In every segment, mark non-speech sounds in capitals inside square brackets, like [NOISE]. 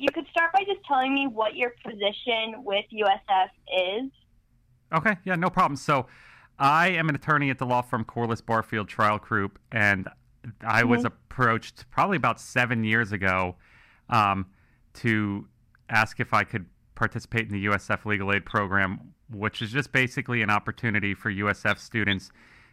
you could start by just telling me what your position with USF is. Okay, yeah, no problem. So, I am an attorney at the law firm Corless Barfield Trial Group, and I was Mhm. approached probably about seven years ago um, to ask if I could participate in the USF Legal Aid Program, which is just basically an opportunity for USF students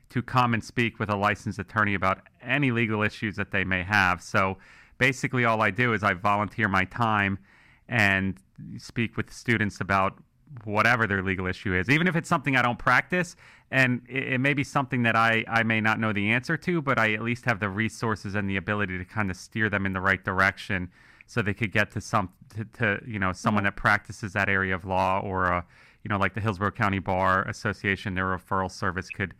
to come and speak with a licensed attorney about any legal issues that they may have. So basically, all I do is I volunteer my time and speak with students about whatever their legal issue is, even if it's something I don't practice. And it, it may be something that I, I may not know the answer to, but I at least have the resources and the ability to kind of steer them in the right direction so they could get to some to, to you know someone that practices that area of law or uh, you know like the Hillsborough County Bar Association their referral service could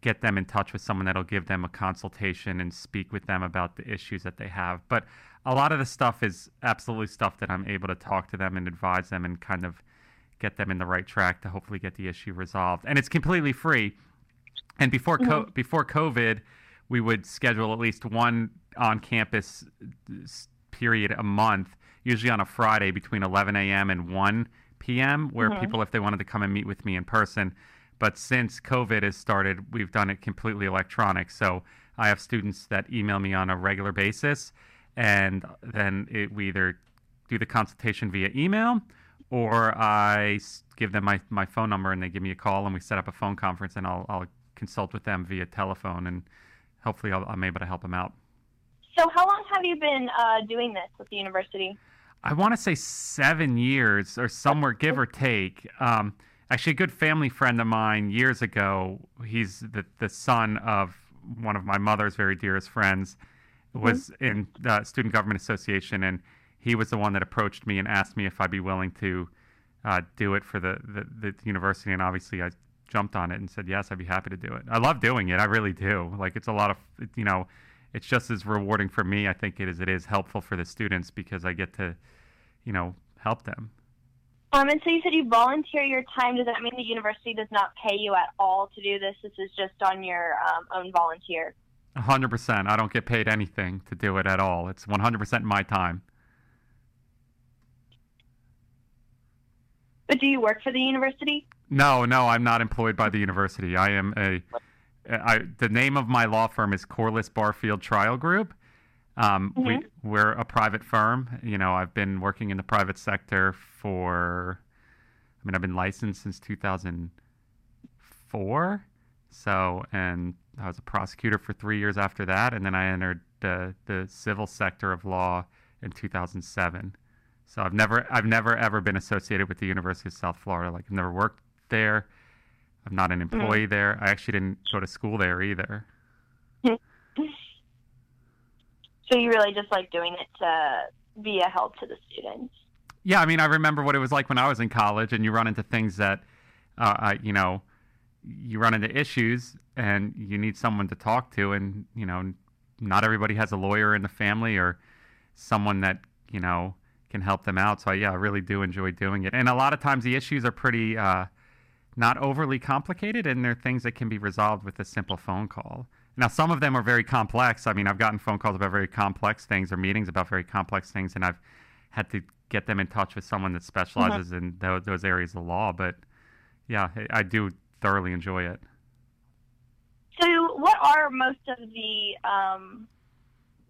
get them in touch with someone that'll give them a consultation and speak with them about the issues that they have but a lot of the stuff is absolutely stuff that I'm able to talk to them and advise them and kind of get them in the right track to hopefully get the issue resolved and it's completely free and before co- before COVID, we would schedule at least one on campus period a month, usually on a Friday between 11 a.m. and 1 p.m., where Mhm. people, if they wanted to come and meet with me in person. But since COVID has started, we've done it completely electronic. So I have students that email me on a regular basis, and then it, we either do the consultation via email or I give them my, my phone number and they give me a call and we set up a phone conference and I'll, I'll consult with them via telephone and hopefully I'll, I'm able to help them out. So, how long have you been uh, doing this with the university? I want to say seven years or somewhere, give or take. Um, actually, a good family friend of mine years ago, he's the, the son of one of my mother's very dearest friends, was in the Student Government Association, and he was the one that approached me and asked me if I'd be willing to uh, do it for the, the, the university. And obviously, I jumped on it and said, yes, I'd be happy to do it. I love doing it. I really do. Like, it's a lot of, you know, it's just as rewarding for me, I think, it is it is helpful for the students because I get to, you know, help them. Um, and so you said you volunteer your time. Does that mean the university does not pay you at all to do this? This is just on your um, own volunteer. Hundred percent. I don't get paid anything to do it at all. It's one hundred percent my time. But do you work for the university? No, no, I'm not employed by the university. I am a. I, the name of my law firm is Corless Barfield Trial Group. Um, We Mhm. we're a private firm. You know, I've been working in the private sector for. I mean, I've been licensed since 2004. So, and I was a prosecutor for three years after that, and then I entered the the civil sector of law in 2007. So I've never I've never ever been associated with the University of South Florida. Like I've never worked there. I'm not an employee there. I actually didn't go to school there either. So you really just like doing it to be a help to the students. Yeah, I mean, I remember what it was like when I was in college, and you run into things that, uh, I, you know, you run into issues, and you need someone to talk to, and you know, not everybody has a lawyer in the family or someone that you know can help them out. So yeah, I really do enjoy doing it, and a lot of times the issues are pretty uh, not overly complicated, and they're things that can be resolved with a simple phone call. Now, some of them are very complex. I mean, I've gotten phone calls about very complex things or meetings about very complex things, and I've had to get them in touch with someone that specializes in those, those areas of law. But yeah, I I do thoroughly enjoy it. So what are most of the um,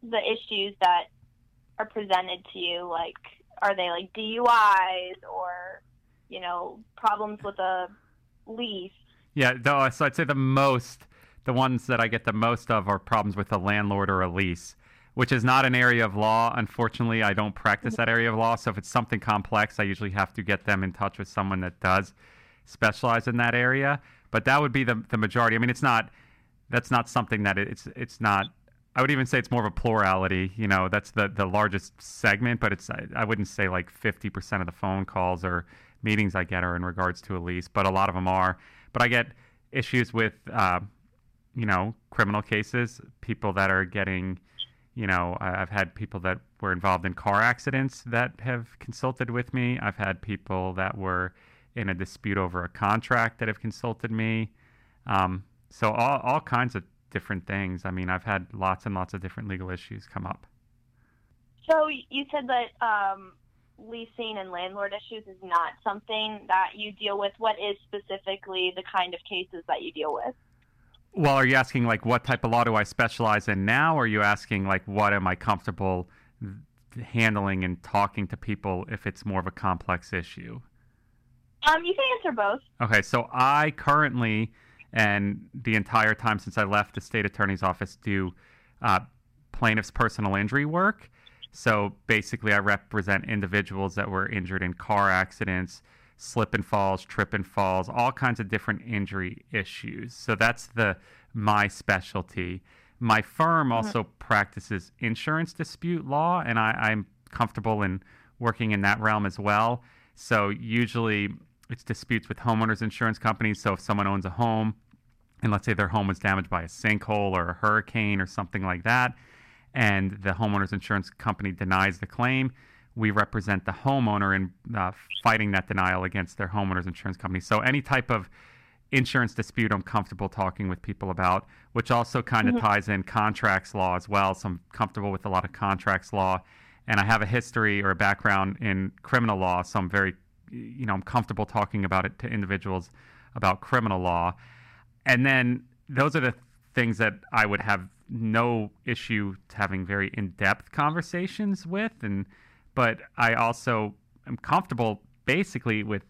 the issues that are presented to you? Like, are they like DUIs or you know problems with a lease? Yeah, though, so I'd say the most, the ones that I get the most of are problems with a landlord or a lease, which is not an area of law. Unfortunately, I don't practice that area of law. So if it's something complex, I usually have to get them in touch with someone that does specialize in that area. But that would be the the majority. I mean, it's not that's not something that it- it's it's not. I would even say it's more of a plurality. You know, that's the the largest segment, but it's I, I wouldn't say like fifty percent of the phone calls or meetings I get are in regards to a lease, but a lot of them are. But I get issues with, uh, you know, criminal cases, people that are getting, you know, I've had people that were involved in car accidents that have consulted with me. I've had people that were in a dispute over a contract that have consulted me. Um, so all all kinds of different things. I mean, I've had lots and lots of different legal issues come up. So you said that um, leasing and landlord issues is not something that you deal with. What is specifically the kind of cases that you deal with? Well, are you asking like what type of law do I specialize in now, or are you asking like what am I comfortable handling and talking to people if it's more of a complex issue? Um, you can answer both. Okay, so I currently and the entire time since I left the state attorney's office do uh, plaintiff's personal injury work. So basically, I represent individuals that were injured in car accidents, slip and falls, trip and falls, all kinds of different injury issues. So that's the my specialty. My firm mm-hmm. also mm-hmm. practices insurance dispute law, and I, I'm comfortable in working in that realm as well. So usually it's disputes with homeowners insurance companies. So if someone owns a home and let's say their home was damaged by a sinkhole or a hurricane or something like that, and the homeowner's insurance company denies the claim, we represent the homeowner in uh, fighting that denial against their homeowner's insurance company. So any type of insurance dispute I'm comfortable talking with people about, which also kind of mm-hmm. ties in contracts law as well. So I'm comfortable with a lot of contracts law. And I have a history or a background in criminal law, so I'm very, you know, I'm comfortable talking about it to individuals about criminal law. And then those are the things that I would have no issue having very in-depth conversations with and but I also am comfortable basically with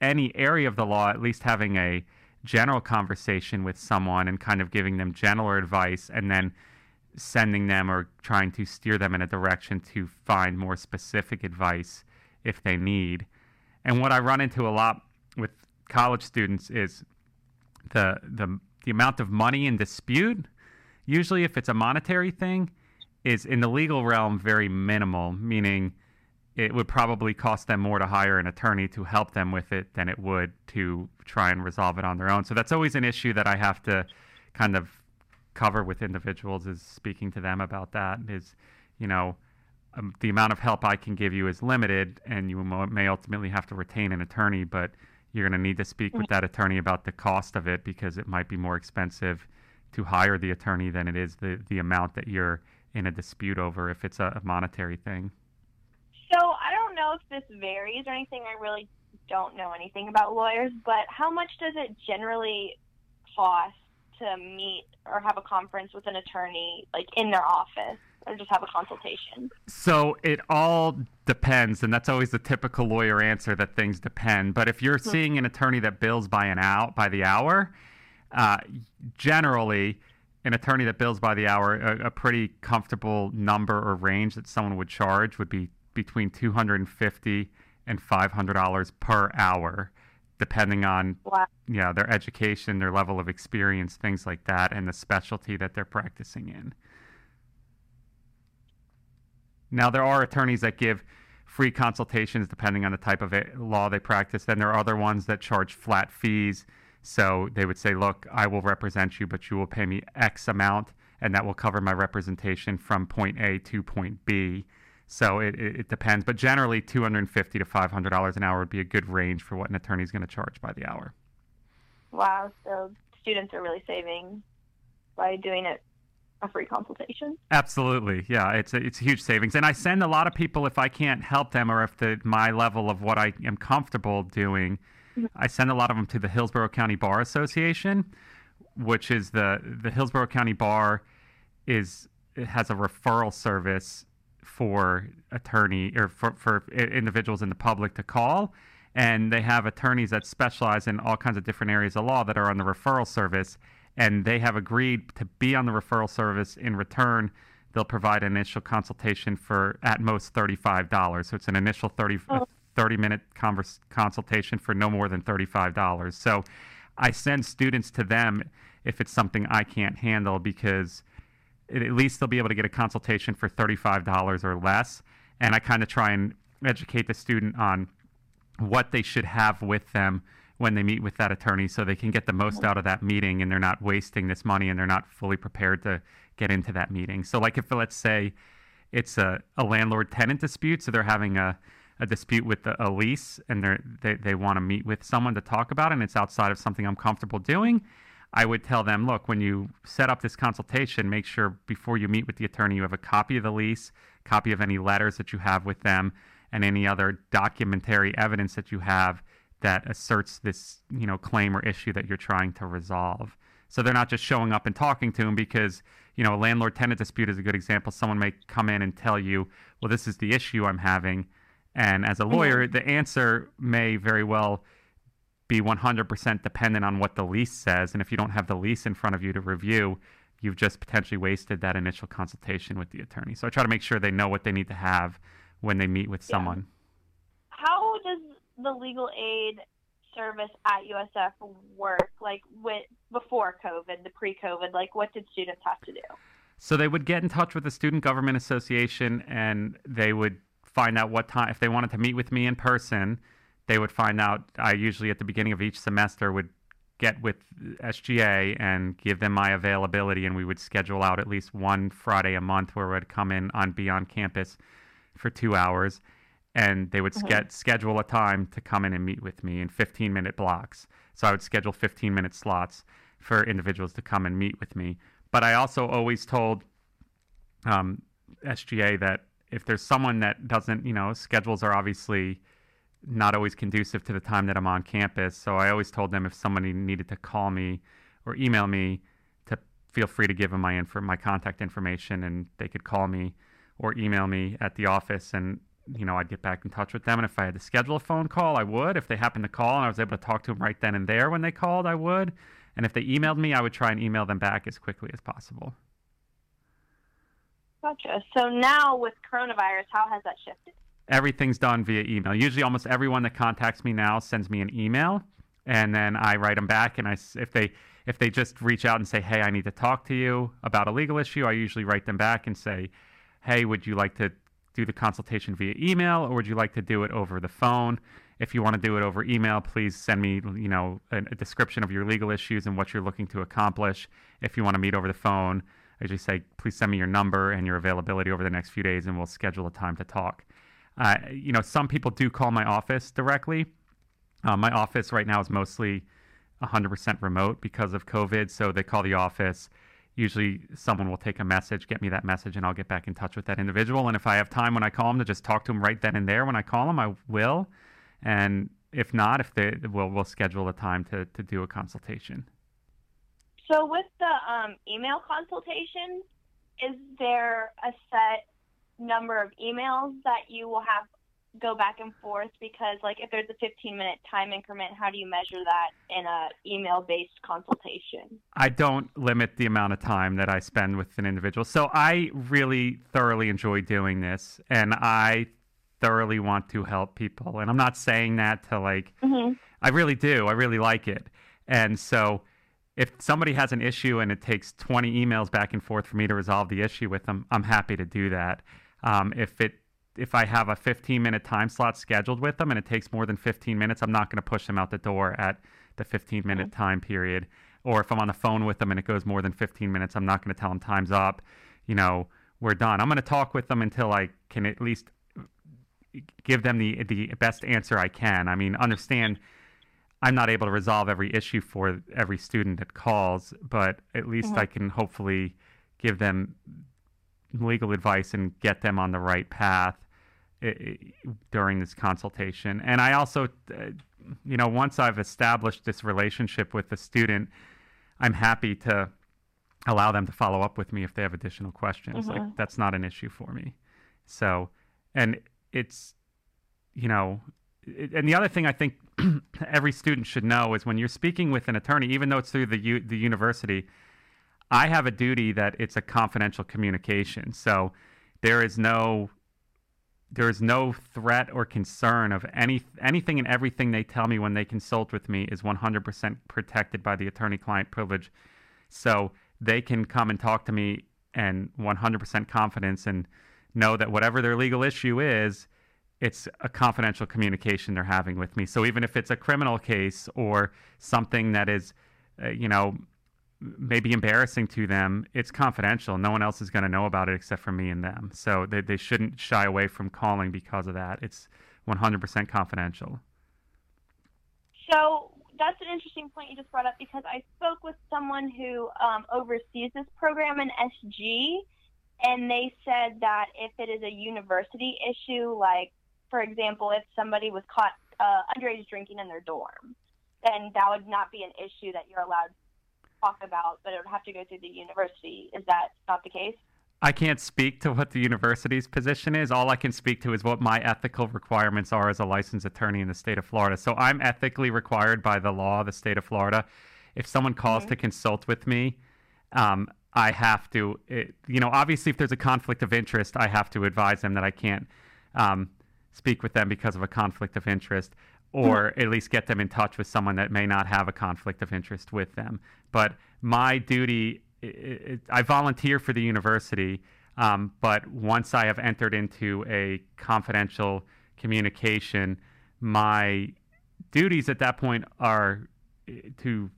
any area of the law at least having a general conversation with someone and kind of giving them general advice and then sending them or trying to steer them in a direction to find more specific advice if they need. And what I run into a lot with college students is the the the amount of money in dispute usually if it's a monetary thing is in the legal realm very minimal meaning it would probably cost them more to hire an attorney to help them with it than it would to try and resolve it on their own. So that's always an issue that i have to kind of cover with individuals is speaking to them about that is you know um, the amount of help i can give you is limited and you may ultimately have to retain an attorney but you're going to need to speak with that attorney about the cost of it because it might be more expensive to hire the attorney than it is the, the amount that you're in a dispute over if it's a, monetary thing. So I don't know if this varies or anything. I really don't know anything about lawyers, but how much does it generally cost to meet or have a conference with an attorney, like in their office? or just have a consultation? So it all depends, and that's always the typical lawyer answer that things depend. But if you're mm-hmm. seeing an attorney that bills by an out by the hour, uh, generally an attorney that bills by the hour, a, a, pretty comfortable number or range that someone would charge would be between two hundred and fifty and five hundred dollars per hour, depending on wow. yeah their education, their level of experience, things like that, and the specialty that they're practicing in. Now, there are attorneys that give free consultations depending on the type of eh, law they practice. Then there are other ones that charge flat fees. So they would say, look, I will represent you, but you will pay me X amount, and that will cover my representation from point A to point B. So it, it, it depends. But generally, 250 to $500 an hour would be a good range for what an attorney is going to charge by the hour. Wow. So students are really saving by doing it a free consultation. Absolutely, yeah, it's a, it's a huge savings, and I send a lot of people if I can't help them or if the my level of what I am comfortable doing. I send a lot of them to the Hillsborough County Bar Association, which is the the Hillsborough County Bar is has a referral service for attorney or for, for individuals in the public to call. And they have attorneys that specialize in all kinds of different areas of law that are on the referral service. And they have agreed to be on the referral service. In return they'll provide an initial consultation for at most $35 so it's an initial 30, oh. 30 minute consultation for no more than $35 so i send students to them if it's something i can't handle because at least they'll be able to get a consultation for $35 or less and i kind of try and educate the student on what they should have with them when they meet with that attorney so they can get the most out of that meeting and they're not wasting this money and they're not fully prepared to get into that meeting. So, like if let's say it's a, a landlord tenant dispute, so they're having a, a dispute with the, lease and they're, they, they want to meet with someone to talk about it and it's outside of something I'm comfortable doing. I would tell them, look, when you set up this consultation, make sure before you meet with the attorney you have a copy of the lease, copy of any letters that you have with them, and any other documentary evidence that you have that asserts this, you know, claim or issue that you're trying to resolve. So they're not just showing up and talking to them because, you know, a landlord tenant dispute is a good example. Someone may come in and tell you, well, this is the issue I'm having. And as a mm-hmm. lawyer, mm-hmm. the answer may very well be 100% dependent on what the lease says. And if you don't have the lease in front of you to review, you've just potentially wasted that initial consultation with the attorney. So I try to make sure they know what they need to have when they meet with someone. Yeah. How does the legal aid service at USF work? Like with before COVID, the pre-COVID, like what did students have to do? So they would get in touch with the Student Government Association and they would find out what time if they wanted to meet with me in person, they would find out I usually at the beginning of each semester would get with SGA and give them my availability and we would schedule out at least one Friday a month where we'd come in on be on campus for 2 hours and they would mm-hmm. schedule a time to come in and meet with me in 15 minute blocks. So I would schedule 15 minute slots for individuals to come and meet with me. But I also always told um, SGA that if there's someone that doesn't, you know, schedules are obviously not always conducive to the time that I'm on campus. So I always told them if somebody needed to call me or email me to feel free to give them my info, my contact information, and they could call me or email me at the office, and you know, I'd get back in touch with them. And if I had to schedule a phone call, I would. If they happened to call and I was able to talk to them right then and there when they called, I would. And if they emailed me, I would try and email them back as quickly as possible. Gotcha. So now with coronavirus, how has that shifted? Everything's done via email. Usually, almost everyone that contacts me now sends me an email, and then I write them back. And I, if they if they just reach out and say, "Hey, I need to talk to you about a legal issue," I usually write them back and say, "Hey, would you like to do the consultation via email or would you like to do it over the phone? If you want to do it over email, please send me, you know, a, description of your legal issues and what you're looking to accomplish. If you want to meet over the phone, I usually say, please send me your number and your availability over the next few days, and we'll schedule a time to talk. Uh, you know, some people do call my office directly. Uh, my office right now is mostly 100% remote because of COVID, so they call the office usually someone will take a message, get me that message, and I'll get back in touch with that individual. And if I have time when I call them to just talk to them right then and there when I call them, I will. And if not, if they we'll we'll schedule a time to to do a consultation. So with the um, email consultation, is there a set number of emails that you will have go back and forth? Because like if there's a 15 minute time increment how do you measure that in a email based consultation? I don't limit the amount of time that i spend with an individual. So i really thoroughly enjoy doing this and i thoroughly want to help people. And i'm not saying that to like mm-hmm. i really do. I really like it. And so if somebody has an issue and it takes 20 emails back and forth for me to resolve the issue with them i'm happy to do that um, if it if I have a 15 minute time slot scheduled with them and it takes more than 15 minutes, I'm not going to push them out the door at the 15 minute mm-hmm. time period. Or if I'm on the phone with them and it goes more than 15 minutes, I'm not going to tell them time's up. You know, we're done. I'm going to talk with them until I can at least give them the the best answer I can. I mean, understand I'm not able to resolve every issue for every student that calls, but at least mm-hmm. I can hopefully give them legal advice and get them on the right path during this consultation. And I also, uh, you know, once I've established this relationship with the student, I'm happy to allow them to follow up with me if they have additional questions. Mm-hmm. Like that's not an issue for me. So, and it's, you know, and the other thing I think [CLEARS THROAT] every student should know is when you're speaking with an attorney, even though it's through the U, the university, I have a duty that it's a confidential communication. So there is no there is no threat or concern of any anything and everything they tell me when they consult with me is 100% protected by the attorney-client privilege. So they can come and talk to me and 100% confidence and know that whatever their legal issue is, it's a confidential communication they're having with me. So even if it's a criminal case or something that is, uh, you know, maybe embarrassing to them, it's confidential. No one else is going to know about it except for me and them. So they, they shouldn't shy away from calling because of that. It's 100% confidential. So that's an interesting point you just brought up because I spoke with someone who um, oversees this program in SG, and they said that if it is a university issue, like for example, if somebody was caught uh, underage drinking in their dorm, then that would not be an issue that you're allowed to talk about, but it would have to go through the university. Is that not the case? I can't speak to what the university's position is. All I can speak to is what my ethical requirements are as a licensed attorney in the state of Florida. So I'm ethically required by the law of the state of Florida. If someone calls mm-hmm. to consult with me, um, I have to, it, you know, obviously, if there's a conflict of interest, I have to advise them that I can't um, speak with them because of a conflict of interest, or mm-hmm. at least get them in touch with someone that may not have a conflict of interest with them. But my duty, it, it, I volunteer for the university, um, but once I have entered into a confidential communication, my duties at that point are to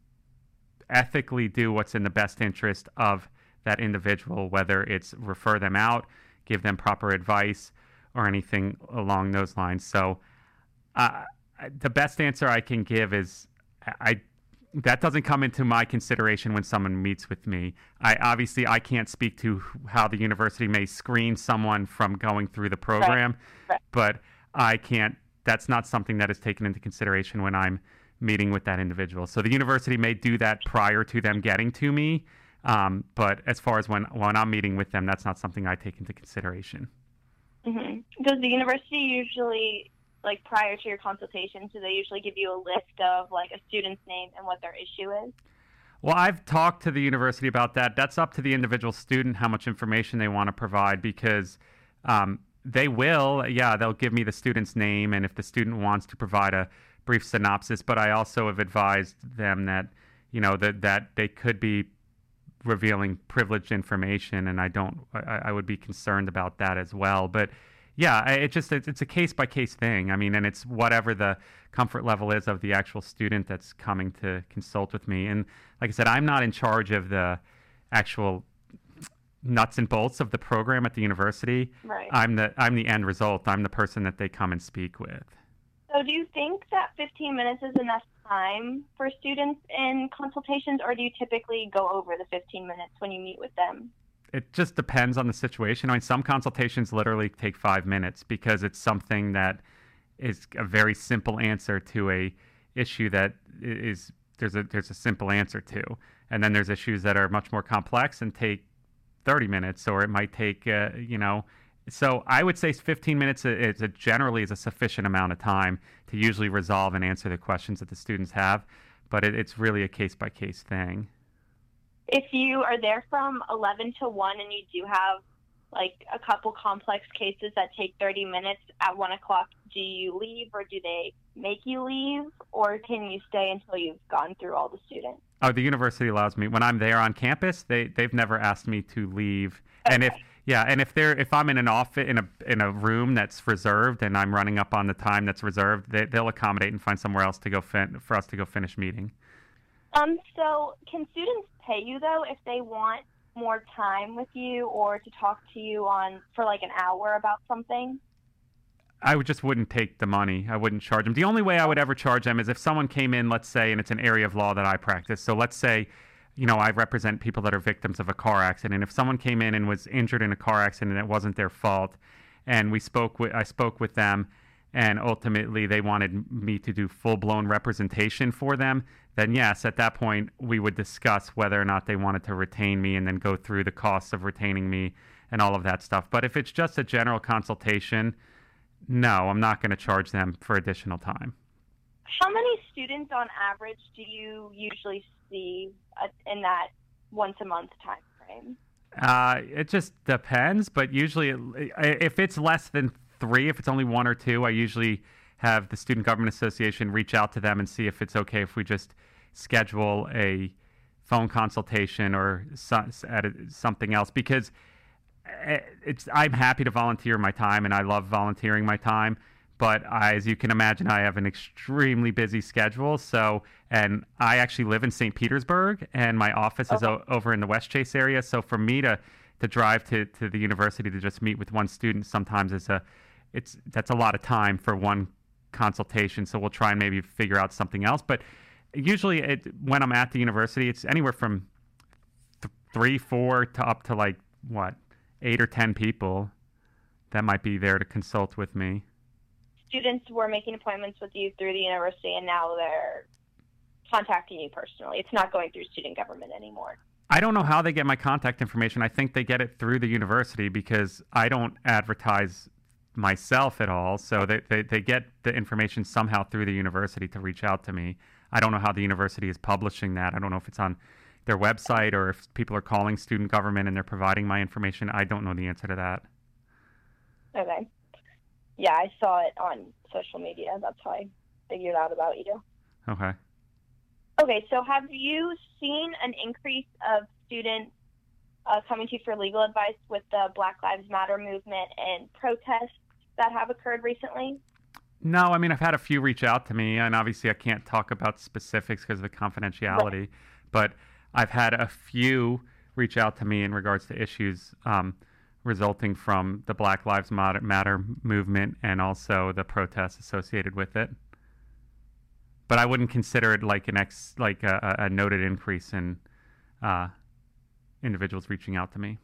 ethically do what's in the best interest of that individual, whether it's refer them out, give them proper advice, or anything along those lines. So, uh, the best answer I can give is I that doesn't come into my consideration when someone meets with me. I obviously I can't speak to how the university may screen someone from going through the program, right. Right. but I can't. That's not something that is taken into consideration when I'm meeting with that individual. So the university may do that prior to them getting to me. Um, but as far as when when I'm meeting with them, that's not something I take into consideration. Mm-hmm. Does the university usually, like prior to your consultation, do they usually give you a list of like a student's name and what their issue is? Well, I've talked to the university about that. That's up to the individual student how much information they want to provide because um, they will, yeah, they'll give me the student's name, and if the student wants to provide a brief synopsis, but I also have advised them that you know that that they could be revealing privileged information, and I don't. I, I would be concerned about that as well. But yeah, it just it's, it's a case by case thing. I mean, and it's whatever the comfort level is of the actual student that's coming to consult with me. And like I said, I'm not in charge of the actual nuts and bolts of the program at the university. Right. I'm the I'm the end result. I'm the person that they come and speak with. So, do you think that 15 minutes is enough time for students in consultations, or do you typically go over the 15 minutes when you meet with them? It just depends on the situation. I mean, some consultations literally take five minutes because it's something that is a very simple answer to a issue that is there's a there's a simple answer to, and then there's issues that are much more complex and take 30 minutes, or it might take uh, you know so I would say 15 minutes is a, generally is a sufficient amount of time to usually resolve and answer the questions that the students have, but it, it's really a case by case thing. If you are there from 11 to 1 and you do have like a couple complex cases that take 30 minutes at 1 o'clock, do you leave or do they make you leave or can you stay until you've gone through all the students? Oh, the university allows me when I'm there on campus. They they've never asked me to leave, okay. and if yeah, and if they're if I'm in an office in a in a room that's reserved and I'm running up on the time that's reserved, they, they'll accommodate and find somewhere else to go fin- for us to go finish meeting. Um. So, can students pay you though if they want more time with you or to talk to you on for like an hour about something? I would just wouldn't take the money. I wouldn't charge them. The only way I would ever charge them is if someone came in, let's say, and it's an area of law that I practice. So let's say you know, I represent people that are victims of a car accident. If someone came in and was injured in a car accident, and it wasn't their fault, and we spoke with, I spoke with them, and ultimately they wanted me to do full blown representation for them. Then yes, at that point we would discuss whether or not they wanted to retain me, and then go through the costs of retaining me and all of that stuff. But if it's just a general consultation, no, I'm not going to charge them for additional time. How many students on average do you usually see in that once a month time frame? Uh, it just depends, but usually, if it's less than three, if it's only one or two, I usually have the Student Government Association reach out to them and see if it's okay if we just schedule a phone consultation or something else because eh, it's I'm happy to volunteer my time and I love volunteering my time but I, as you can imagine, I have an extremely busy schedule. So, and I actually live in St. Petersburg, and my office is o- over in the Westchase area. So, for me to to drive to, to the university to just meet with one student sometimes is a it's that's a lot of time for one consultation. So we'll try and maybe figure out something else. But usually, it, when I'm at the university, it's anywhere from th- three, four to up to like what eight or ten people that might be there to consult with me. Students were making appointments with you through the university, and now they're contacting you personally. It's not going through student government anymore. I don't know how they get my contact information. I think they get it through the university because I don't advertise myself at all. So they, they, they get the information somehow through the university to reach out to me. I don't know how the university is publishing that. I don't know if it's on their website or if people are calling student government and they're providing my information. I don't know the answer to that. Okay. Yeah, I saw it on social media. That's how I figured out about you. Okay. Okay, so have you seen an increase of students uh, coming to you for legal advice with the Black Lives Matter movement and protests that have occurred recently? No, I mean, I've had a few reach out to me, and obviously I can't talk about specifics because of the confidentiality, right. but I've had a few reach out to me in regards to issues um, resulting from the Black Lives Matter movement and also the protests associated with it but I wouldn't consider it like an ex like a, a noted increase in uh, individuals reaching out to me.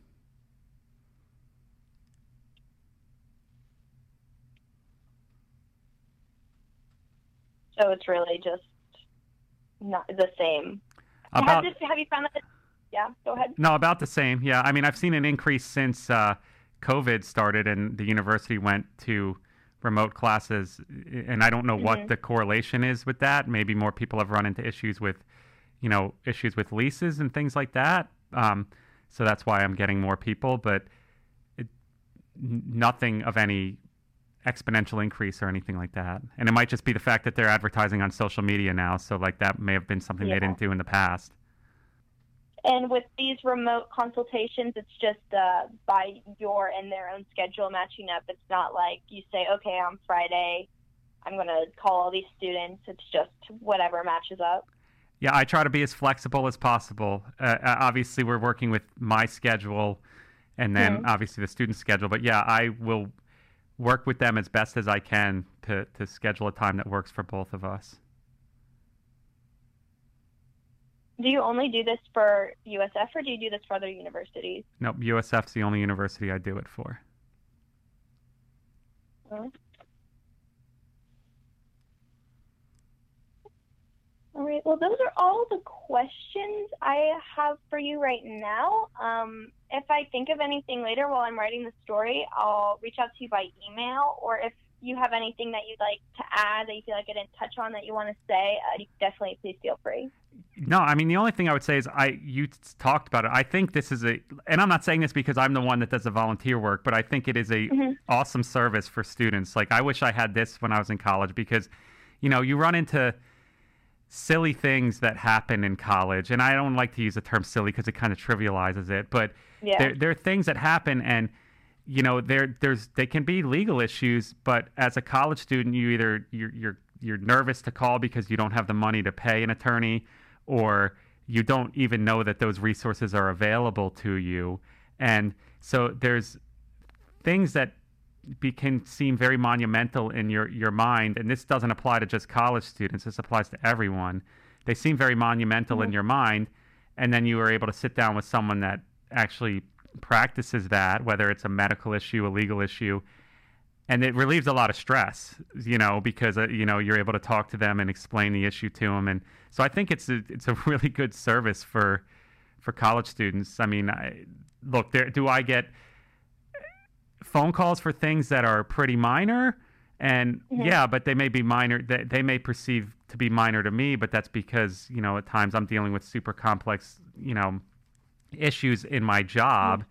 So it's really just not the same. About, have, this, have you found that? Yeah, go ahead. No, about the same. Yeah, I mean, I've seen an increase since uh, COVID started and the university went to remote classes, and I don't know mm-hmm. what the correlation is with that. Maybe more people have run into issues with, you know, issues with leases and things like that. Um, so that's why I'm getting more people, but it, nothing of any exponential increase or anything like that. And it might just be the fact that they're advertising on social media now. So like that may have been something yeah. they didn't do in the past. And with these remote consultations, it's just uh, by your and their own schedule matching up. It's not like you say, okay, on Friday, I'm going to call all these students. It's just whatever matches up. Yeah, I try to be as flexible as possible. Uh, uh obviously, we're working with my schedule and then mm-hmm. obviously the student schedule. But yeah, I will work with them as best as I can to, to schedule a time that works for both of us. Do you only do this for USF or do you do this for other universities? Nope, USF's the only university I do it for. All right. Well, those are all the questions I have for you right now. Um, if I think of anything later while I'm writing the story, I'll reach out to you by email. Or if you have anything that you'd like to add that you feel like I didn't touch on that you want to say, uh, definitely please feel free. No, I mean the only thing I would say is I you talked about it. I think this is a, and I'm not saying this because I'm the one that does the volunteer work, but I think it is a mm-hmm. awesome service for students. Like I wish I had this when I was in college because, you know, you run into silly things that happen in college, and I don't like to use the term silly because it kind of trivializes it, but yeah. there there are things that happen and you know there there's they can be legal issues but as a college student you either you're you're you're nervous to call because you don't have the money to pay an attorney or you don't even know that those resources are available to you. And so there's things that be, can seem very monumental in your, your mind, and this doesn't apply to just college students, this applies to everyone. They seem very monumental mm-hmm. in your mind, and then you are able to sit down with someone that actually practices that, whether it's a medical issue, a legal issue, and it relieves a lot of stress, you know, because uh, you know you're able to talk to them and explain the issue to them, and so I think it's a, it's a [LAUGHS] really good service for for college students. I mean, I, look, there do I get phone calls for things that are pretty minor, and mm-hmm. yeah, but they may be minor. They, they may perceive to be minor to me, but that's because you know at times I'm dealing with super complex, you know, issues in my job. Mm-hmm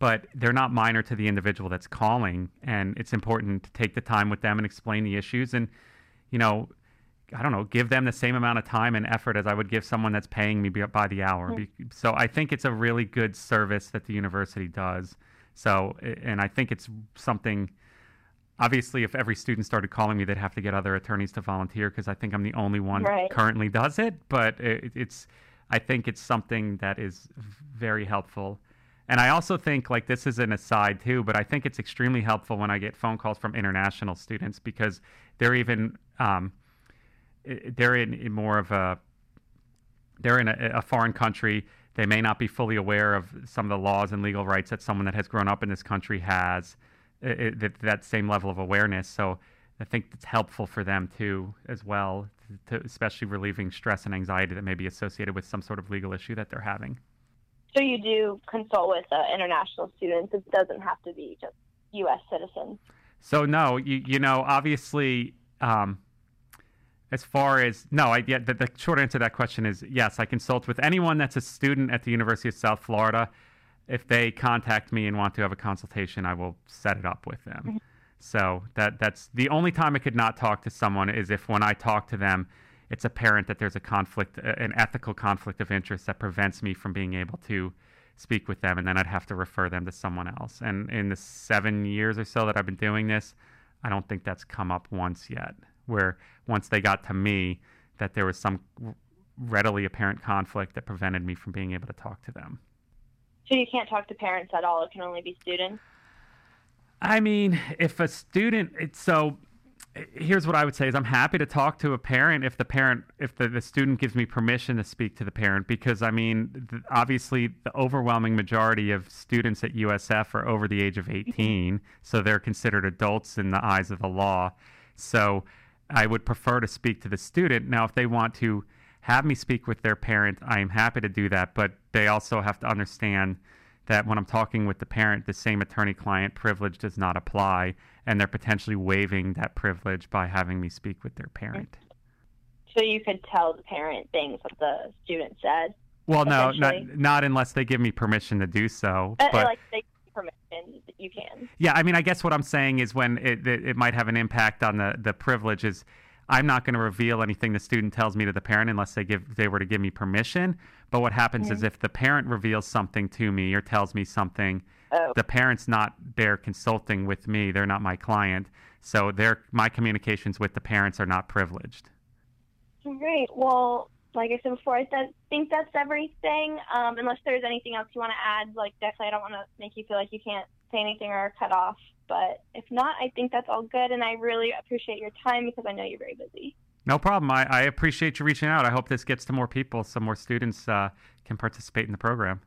but they're not minor to the individual that's calling and it's important to take the time with them and explain the issues and you know i don't know give them the same amount of time and effort as i would give someone that's paying me by the hour mm-hmm. so i think it's a really good service that the university does so and i think it's something obviously if every student started calling me they'd have to get other attorneys to volunteer because i think i'm the only one right. currently does it but it, it's i think it's something that is very helpful and I also think like this is an aside too, but I think it's extremely helpful when I get phone calls from international students because they're even um, they're in, in, more of a they're in a, a, foreign country. They may not be fully aware of some of the laws and legal rights that someone that has grown up in this country has. It, it, that same level of awareness. So I think it's helpful for them too, as well, to, especially relieving stress and anxiety that may be associated with some sort of legal issue that they're having. So you do consult with uh, international students. It doesn't have to be just U.S. citizens. So no, you you know obviously. Um, as far as no, I yeah, the, the short answer to that question is yes. I consult with anyone that's a student at the University of South Florida. If they contact me and want to have a consultation, I will set it up with them. Mm-hmm. So that that's the only time I could not talk to someone is if when I talk to them, it's apparent that there's a conflict, an ethical conflict of interest that prevents me from being able to speak with them, and then I'd have to refer them to someone else. And in the seven years or so that I've been doing this, I don't think that's come up once yet. Where once they got to me, that there was some readily apparent conflict that prevented me from being able to talk to them. So you can't talk to parents at all. It can only be students. I mean, if a student, it's so here's what I would say is I'm happy to talk to a parent if the parent if the, the student gives me permission to speak to the parent because I mean the, obviously the overwhelming majority of students at USF are over the age of mm-hmm. 18 so they're considered adults in the eyes of the law. So I would prefer to speak to the student. Now if they want to have me speak with their parent I am happy to do that but they also have to understand that when I'm talking with the parent, the same attorney client privilege does not apply, and they're potentially waiving that privilege by having me speak with their parent. So you could tell the parent things that the student said. Well, no, not, not unless they give me permission to do so. Uh, but like they permission, you can. Yeah, I mean, I guess what I'm saying is when it, it, it might have an impact on the the privileges. I'm not going to reveal anything the student tells me to the parent unless they give they were to give me permission. But what happens mm-hmm. is if the parent reveals something to me or tells me something, oh. the parent's not there consulting with me. They're not my client. So their my communications with the parents are not privileged. Great. Well, like I said before, I th- think that's everything. Um, unless there's anything else you want to add, like definitely I don't want to make you feel like you can't say anything or cut off. But if not, I think that's all good. And I really appreciate your time because I know you're very busy. No problem. I, I appreciate you reaching out. I hope this gets to more people so more students uh, can participate in the program.